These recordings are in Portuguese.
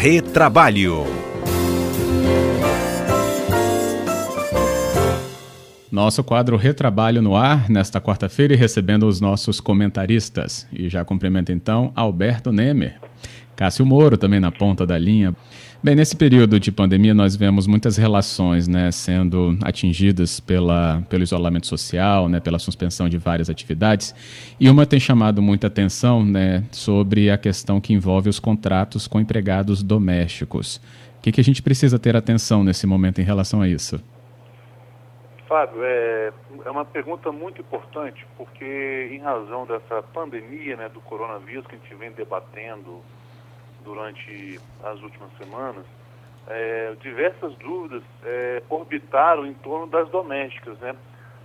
Retrabalho. Nosso quadro Retrabalho no ar, nesta quarta-feira, recebendo os nossos comentaristas. E já cumprimento então Alberto Nemer. Cássio Moro também na ponta da linha. Bem, nesse período de pandemia nós vemos muitas relações né, sendo atingidas pela, pelo isolamento social, né, pela suspensão de várias atividades, e uma tem chamado muita atenção né, sobre a questão que envolve os contratos com empregados domésticos. O que, que a gente precisa ter atenção nesse momento em relação a isso? Fábio, é, é uma pergunta muito importante, porque em razão dessa pandemia né, do coronavírus que a gente vem debatendo durante as últimas semanas, é, diversas dúvidas é, orbitaram em torno das domésticas, né?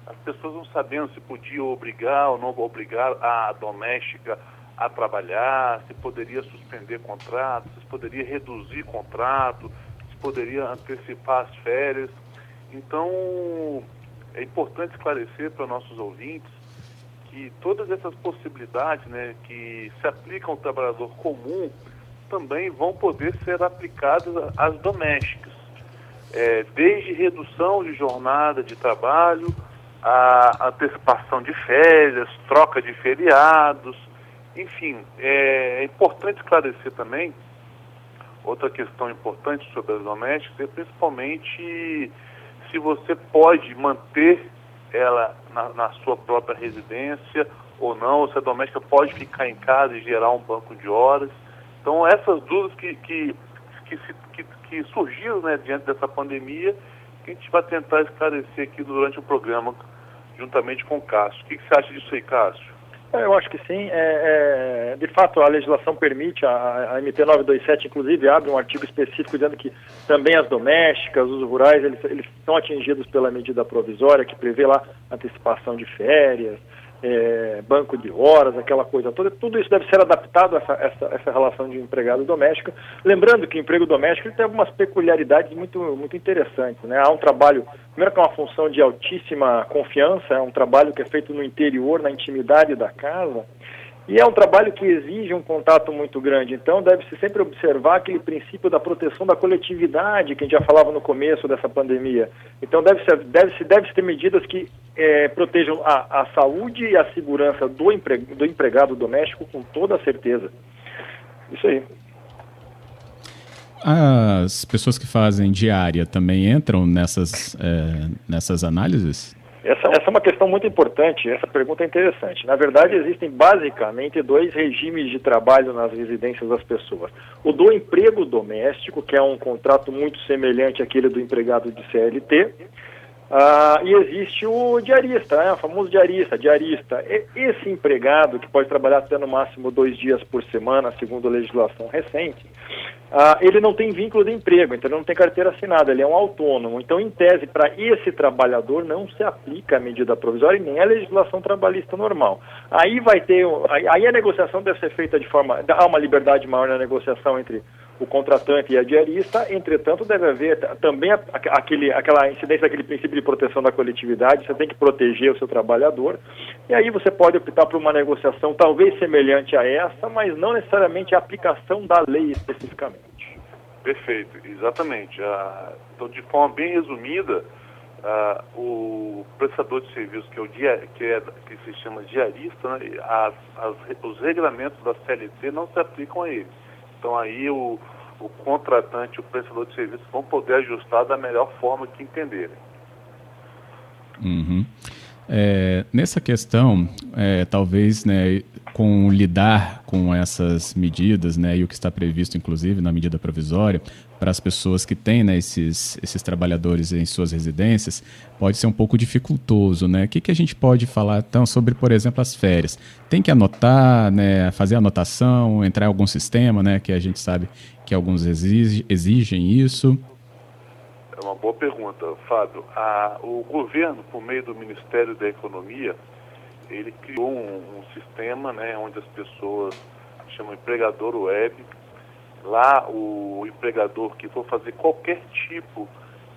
As pessoas não sabendo se podia obrigar ou não obrigar a doméstica a trabalhar, se poderia suspender contrato, se poderia reduzir contrato, se poderia antecipar as férias. Então, é importante esclarecer para nossos ouvintes que todas essas possibilidades né, que se aplicam ao trabalhador comum também vão poder ser aplicadas às domésticas, é, desde redução de jornada de trabalho, a antecipação de férias, troca de feriados, enfim, é, é importante esclarecer também outra questão importante sobre as domésticas é principalmente se você pode manter ela na, na, sua própria residência ou não, ou se a doméstica pode ficar em casa e gerar um banco de horas. Então, essas dúvidas que, que, que, que, que surgiram né, diante dessa pandemia, que a gente vai tentar esclarecer aqui durante o programa, juntamente com o Cássio. O que, que você acha disso aí, Cássio? É, eu acho que sim. É, é, de fato, a legislação permite, a, a, MP 927, inclusive, abre um artigo específico dizendo que também as domésticas, os rurais, eles, eles são atingidos pela medida provisória, que prevê lá antecipação de férias, é, banco de horas, aquela coisa toda, tudo isso deve ser adaptado a essa, essa, essa relação de empregado doméstico. Lembrando que emprego doméstico tem algumas peculiaridades muito, muito interessantes. Né? Há um trabalho, primeiro que é uma função de altíssima confiança, é um trabalho que é feito no interior, na intimidade da casa, e é um trabalho que exige um contato muito grande, então deve-se sempre observar aquele princípio da proteção da coletividade que a gente já falava no começo dessa pandemia. Então deve-se deve -se, deve -se ter medidas que é, protejam a, a, saúde e a segurança do, empre, do empregado doméstico com toda certeza. Isso aí. As pessoas que fazem diária também entram nessas, é, nessas análises? Essa, essa é uma questão muito importante, essa pergunta é interessante. Na verdade, existem basicamente dois regimes de trabalho nas residências das pessoas. O do emprego doméstico, que é um contrato muito semelhante àquele do empregado de CLT, ah, e existe o diarista, né, o famoso diarista, diarista. Esse empregado, que pode trabalhar até no máximo dois dias por semana, segundo a legislação recente, ah, ele não tem vínculo de emprego, então ele não tem carteira assinada, ele é um autônomo. Então, em tese, para esse trabalhador não se aplica a medida provisória e nem a legislação trabalhista normal. Aí vai ter, aí a negociação deve ser feita de forma, há uma liberdade maior na negociação entre o contratante e a diarista, entretanto, deve haver também aquele, aquela incidência daquele princípio de proteção da coletividade, você tem que proteger o seu trabalhador, e aí você pode optar por uma negociação talvez semelhante a essa, mas não necessariamente a aplicação da lei especificamente. Perfeito, exatamente. Ah, então, de forma bem resumida, ah, o prestador de serviço, que, é o dia, que, é, que se chama diarista, né, as, as, os regulamentos da CLT não se aplicam a ele. Então aí o, o contratante, o prestador de serviço vão poder ajustar da melhor forma que entenderem. É, nessa questão, é, talvez né, com lidar com essas medidas né, e o que está previsto, inclusive, na medida provisória, para as pessoas que têm né, esses, esses trabalhadores em suas residências, pode ser um pouco dificultoso. Né? O que, que a gente pode falar então sobre, por exemplo, as férias? Tem que anotar, né, fazer anotação, entrar em algum sistema, né, que a gente sabe que alguns exige, exigem isso? É uma boa pergunta, Fábio. A, o governo, por meio do Ministério da Economia, ele criou um, um sistema né, onde as pessoas chamam empregador web, Lá, o empregador que for fazer qualquer tipo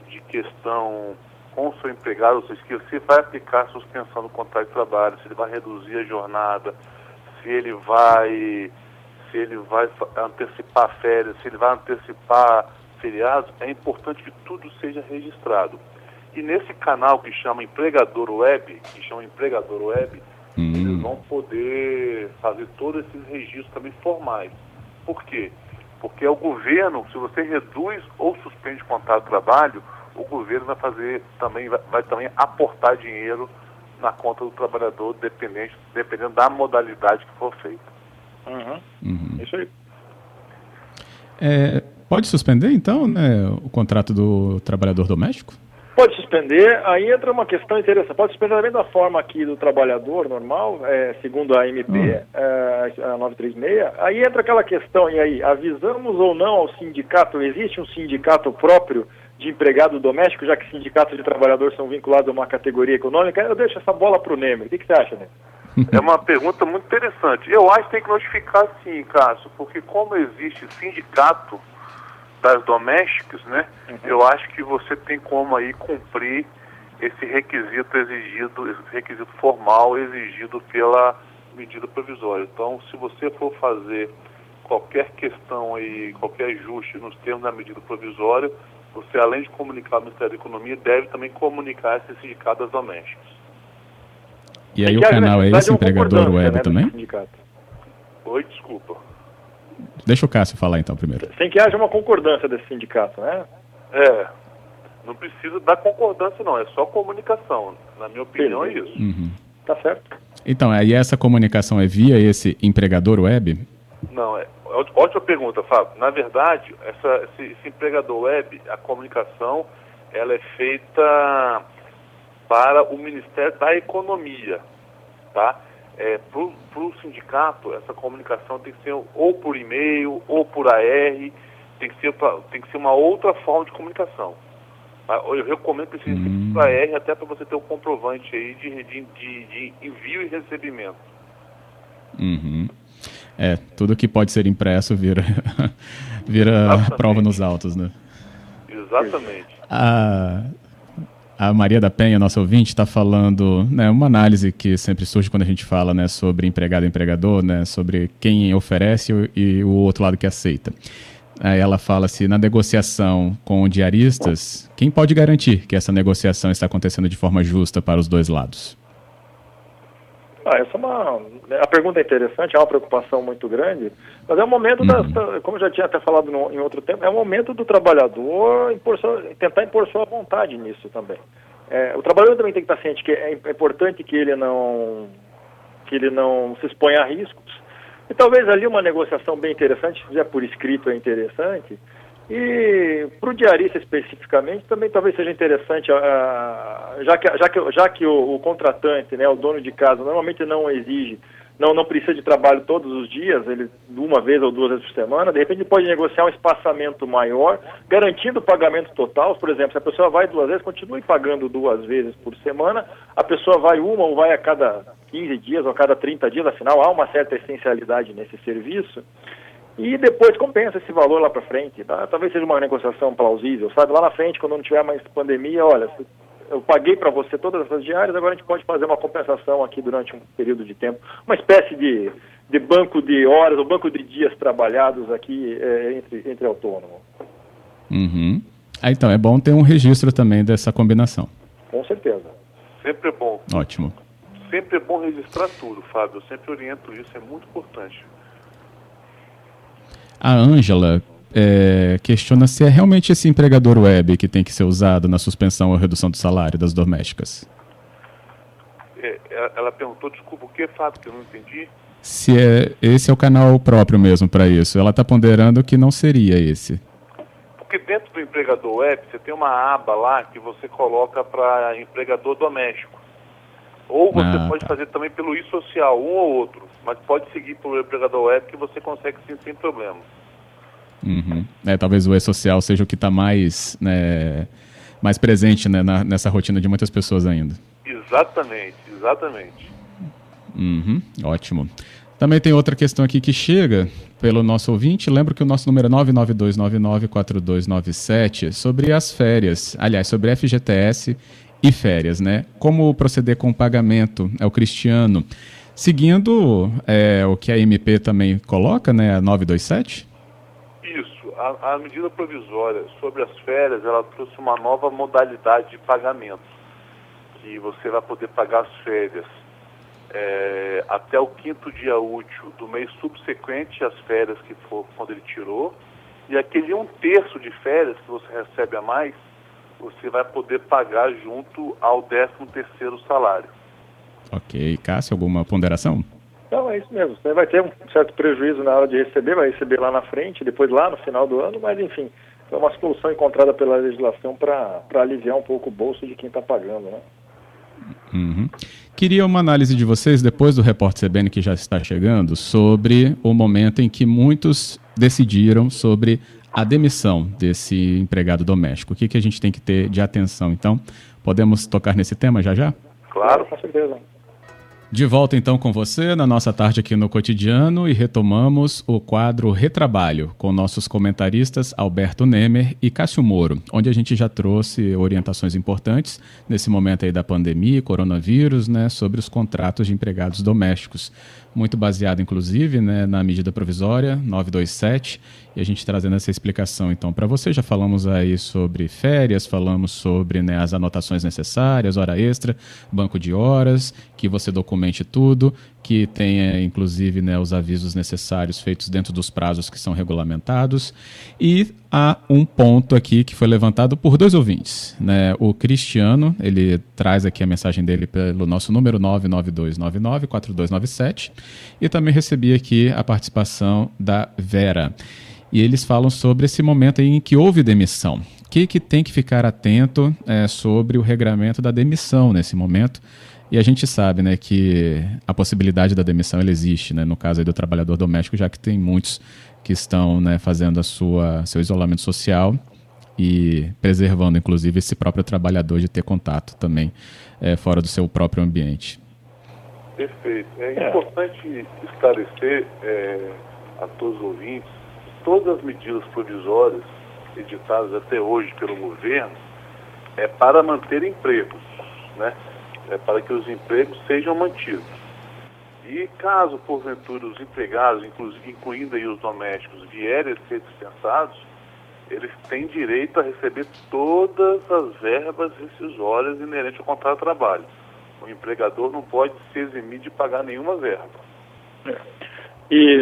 de questão com seu empregado, ou seja, que você vai aplicar suspensão do contrato de trabalho, se ele vai reduzir a jornada, se ele vai se ele vai antecipar férias, se ele vai antecipar feriados, é importante que tudo seja registrado. E nesse canal que chama Empregador Web, que chama Empregador Web, hum. eles vão poder fazer todos esses registros também formais. Por quê? Porque é o governo, se você reduz ou suspende o contrato de trabalho, o governo vai fazer também, vai, vai também aportar dinheiro na conta do trabalhador, dependente, dependendo da modalidade que for feita. Uhum. Uhum. Isso aí. É, pode suspender, então, né, o contrato do trabalhador doméstico? Pode suspender, aí entra uma questão interessante. Pode suspender da mesma forma aqui do trabalhador normal, é, segundo a MP, uhum. é, a 936. Aí entra aquela questão, e aí, avisamos ou não ao sindicato? Existe um sindicato próprio de empregado doméstico, já que sindicatos de trabalhadores são vinculados a uma categoria econômica? Eu deixo essa bola para o Nemer. O que, que você acha, Nemer? É uma pergunta muito interessante. Eu acho que tem que notificar sim, Cássio, porque como existe sindicato das domésticas, né, uhum. eu acho que você tem como aí cumprir esse requisito exigido, esse requisito formal exigido pela medida provisória. Então, se você for fazer qualquer questão aí, qualquer ajuste nos termos da medida provisória, você além de comunicar ao Ministério da Economia, deve também comunicar esse sindicato das domésticas. E aí o canal é esse, empregador web né, também? Oi, desculpa. Deixa o Cássio falar então primeiro. Sem que haja uma concordância desse sindicato, né? É. Não precisa da concordância não, é só comunicação. Na minha opinião é isso. Uhum. Tá certo. Então, aí essa comunicação é via esse empregador web? Não, é, ótima pergunta, Fábio. Na verdade, essa, esse, esse empregador web, a comunicação, ela é feita para o Ministério da Economia, tá? É, para o sindicato, essa comunicação tem que ser ou por e-mail, ou por AR, tem que ser, pra, tem que ser uma outra forma de comunicação. Tá? Eu recomendo que seja hum. por AR, até para você ter o um comprovante aí de, de, de, de, envio e recebimento. Uhum. É, tudo que pode ser impresso vira, vira prova nos autos, né? Exatamente. Ah, a Maria da Penha, nossa ouvinte, está falando, né, uma análise que sempre surge quando a gente fala né, sobre empregado e empregador, né, sobre quem oferece e o outro lado que aceita. Aí ela fala se na negociação com diaristas, quem pode garantir que essa negociação está acontecendo de forma justa para os dois lados? Ah, essa é uma. A pergunta é interessante, é uma preocupação muito grande, mas é o momento, uhum. da, como eu já tinha até falado no, em outro tempo, é o momento do trabalhador impor sua, tentar impor sua vontade nisso também. É, o trabalhador também tem que estar ciente que é, é importante que ele não que ele não se exponha a riscos. E talvez ali uma negociação bem interessante, se fizer por escrito é interessante, e para o diarista especificamente, também talvez seja interessante, uh, já que, já que, já que o, o, contratante, né, o dono de casa, normalmente não exige, não, não precisa de trabalho todos os dias, ele uma vez ou duas vezes por semana, de repente pode negociar um espaçamento maior, garantindo o pagamento total. Por exemplo, se a pessoa vai duas vezes, continue pagando duas vezes por semana, a pessoa vai uma ou vai a cada 15 dias ou a cada 30 dias, afinal há uma certa essencialidade nesse serviço e depois compensa esse valor lá para frente. Tá? Talvez seja uma negociação plausível, sabe? Lá na frente, quando não tiver mais pandemia, olha, eu paguei para você todas essas diárias, agora a gente pode fazer uma compensação aqui durante um período de tempo. Uma espécie de, de banco de horas, ou banco de dias trabalhados aqui é, entre, entre autônomos. Uhum. Ah, então, é bom ter um registro também dessa combinação. Com certeza. Sempre é bom. Ótimo. Sempre é bom registrar tudo, Fábio. Eu sempre oriento isso, é muito importante. A Ângela é, questiona se é realmente esse empregador web que tem que ser usado na suspensão ou redução do salário das domésticas. É, é ela perguntou, desculpa, o que, Fábio, que eu não entendi? Se é, esse é o canal próprio mesmo para isso. Ela está ponderando que não seria esse. Porque dentro do empregador web, você tem uma aba lá que você coloca para empregador doméstico. Ou você ah, pode tá. fazer também pelo e-social, um ou outro. Mas pode seguir pelo empregador web que você consegue sim, sem problema. Uhum. É, talvez o e-social seja o que está mais, né, mais presente né, na, nessa rotina de muitas pessoas ainda. Exatamente, exatamente. Uhum, ótimo. Também tem outra questão aqui que chega pelo nosso ouvinte. Lembro que o nosso número é 992994297 sobre as férias. Aliás, sobre FGTS e férias, né? Como proceder com o pagamento? É o Cristiano. seguindo é, o que a MP também coloca, né, a 927? Isso. A, a medida provisória sobre as férias, ela trouxe uma nova modalidade de pagamento, que você vai poder pagar as férias é, até o quinto dia útil do mês subsequente às férias que for quando ele tirou, e aquele um terço de férias que você recebe a mais, você vai poder pagar junto ao décimo terceiro salário. Ok. Cássio, alguma ponderação? Não, é isso mesmo. Você vai ter um certo prejuízo na hora de receber, vai receber lá na frente, depois lá no final do ano, mas enfim, é uma solução encontrada pela legislação para aliviar um pouco o bolso de quem está pagando, né? Uhum. Queria uma análise de vocês, depois do repórter CBN que já está chegando, sobre o momento em que muitos decidiram sobre a demissão desse empregado doméstico. O que, que a gente tem que ter de atenção? Então, podemos tocar nesse tema já já? Claro, com certeza. De volta então com você na nossa tarde aqui no Cotidiano e retomamos o quadro Retrabalho com nossos comentaristas Alberto Nemer e Cássio Moro, onde a gente já trouxe orientações importantes nesse momento aí da pandemia, coronavírus, né, sobre os contratos de empregados domésticos muito baseado, inclusive, né, na medida provisória 927, e a gente trazendo essa explicação, então, para você. Já falamos aí sobre férias, falamos sobre né, as anotações necessárias, hora extra, banco de horas, que você documente tudo, que tenha, inclusive, né, os avisos necessários feitos dentro dos prazos que são regulamentados. E há um ponto aqui que foi levantado por dois ouvintes. Né? O Cristiano, ele traz aqui a mensagem dele pelo nosso número 992994297 e também recebi aqui a participação da Vera. E eles falam sobre esse momento em que houve demissão. O que, que tem que ficar atento é, sobre o regramento da demissão nesse momento? E a gente sabe né, que a possibilidade da demissão ela existe, né, no caso do trabalhador doméstico, já que tem muitos que estão né, fazendo a sua, seu isolamento social e preservando, inclusive, esse próprio trabalhador de ter contato também é, fora do seu próprio ambiente. Perfeito. É, é. importante esclarecer é, a todos os ouvintes todas as medidas provisórias editadas até hoje pelo governo é para manter empregos, né? É, para que os empregos sejam mantidos. E caso, porventura, os empregados, incluindo aí os domésticos, vierem a ser dispensados, eles têm direito a receber todas as verbas rescisórias inerentes ao contrato de trabalho. O empregador não pode se eximir de pagar nenhuma verba. É. E,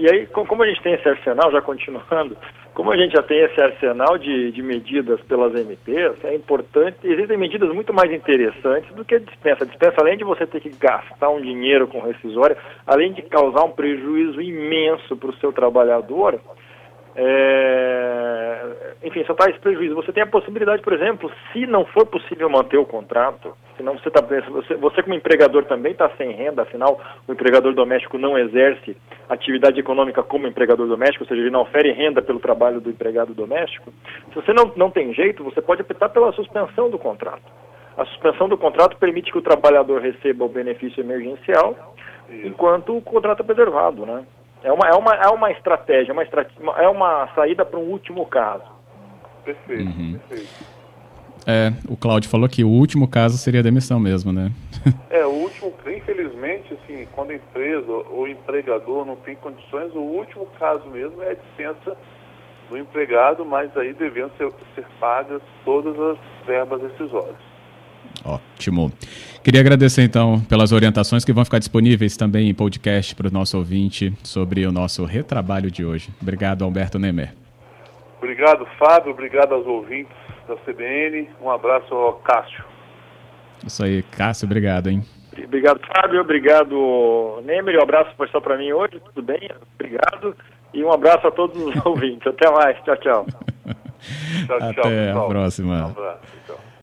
e aí, como a gente tem esse arsenal, já continuando, como a gente já tem esse arsenal de, de medidas pelas MPs, é importante, existem medidas muito mais interessantes do que a dispensa. A dispensa, além de você ter que gastar um dinheiro com rescisória, além de causar um prejuízo imenso para o seu trabalhador, é, enfim, só traz prejuízo. Você tem a possibilidade, por exemplo, se não for possível manter o contrato, se não você está você, você como empregador também está sem renda, afinal o empregador doméstico não exerce atividade econômica como empregador doméstico, ou seja, ele não ofere renda pelo trabalho do empregado doméstico. Se você não, não tem jeito, você pode optar pela suspensão do contrato. A suspensão do contrato permite que o trabalhador receba o benefício emergencial, enquanto o contrato é preservado, né? É uma, é uma, é uma estratégia, uma estratégia, é uma saída para um último caso. Perfeito, uhum. perfeito. É, o Cláudio falou que o último caso seria a demissão mesmo, né? é, o último, infelizmente, assim, quando a empresa ou o empregador não tem condições, o último caso mesmo é a dispensa do empregado, mas aí devendo ser, ser pagas todas as verbas decisórias. Ótimo. Queria agradecer então pelas orientações que vão ficar disponíveis também em podcast para o nosso ouvinte sobre o nosso retrabalho de hoje. Obrigado, Alberto Nemer. Obrigado, Fábio. Obrigado aos ouvintes da CBN. Um abraço ao Cássio. Isso aí, Cássio, obrigado, hein? Obrigado, Fábio. Obrigado, Nemer. Um abraço só para mim hoje. Tudo bem? Obrigado. E um abraço a todos os ouvintes. Até mais. Tchau, tchau. tchau Até tchau, a próxima. Um abraço. Tchau.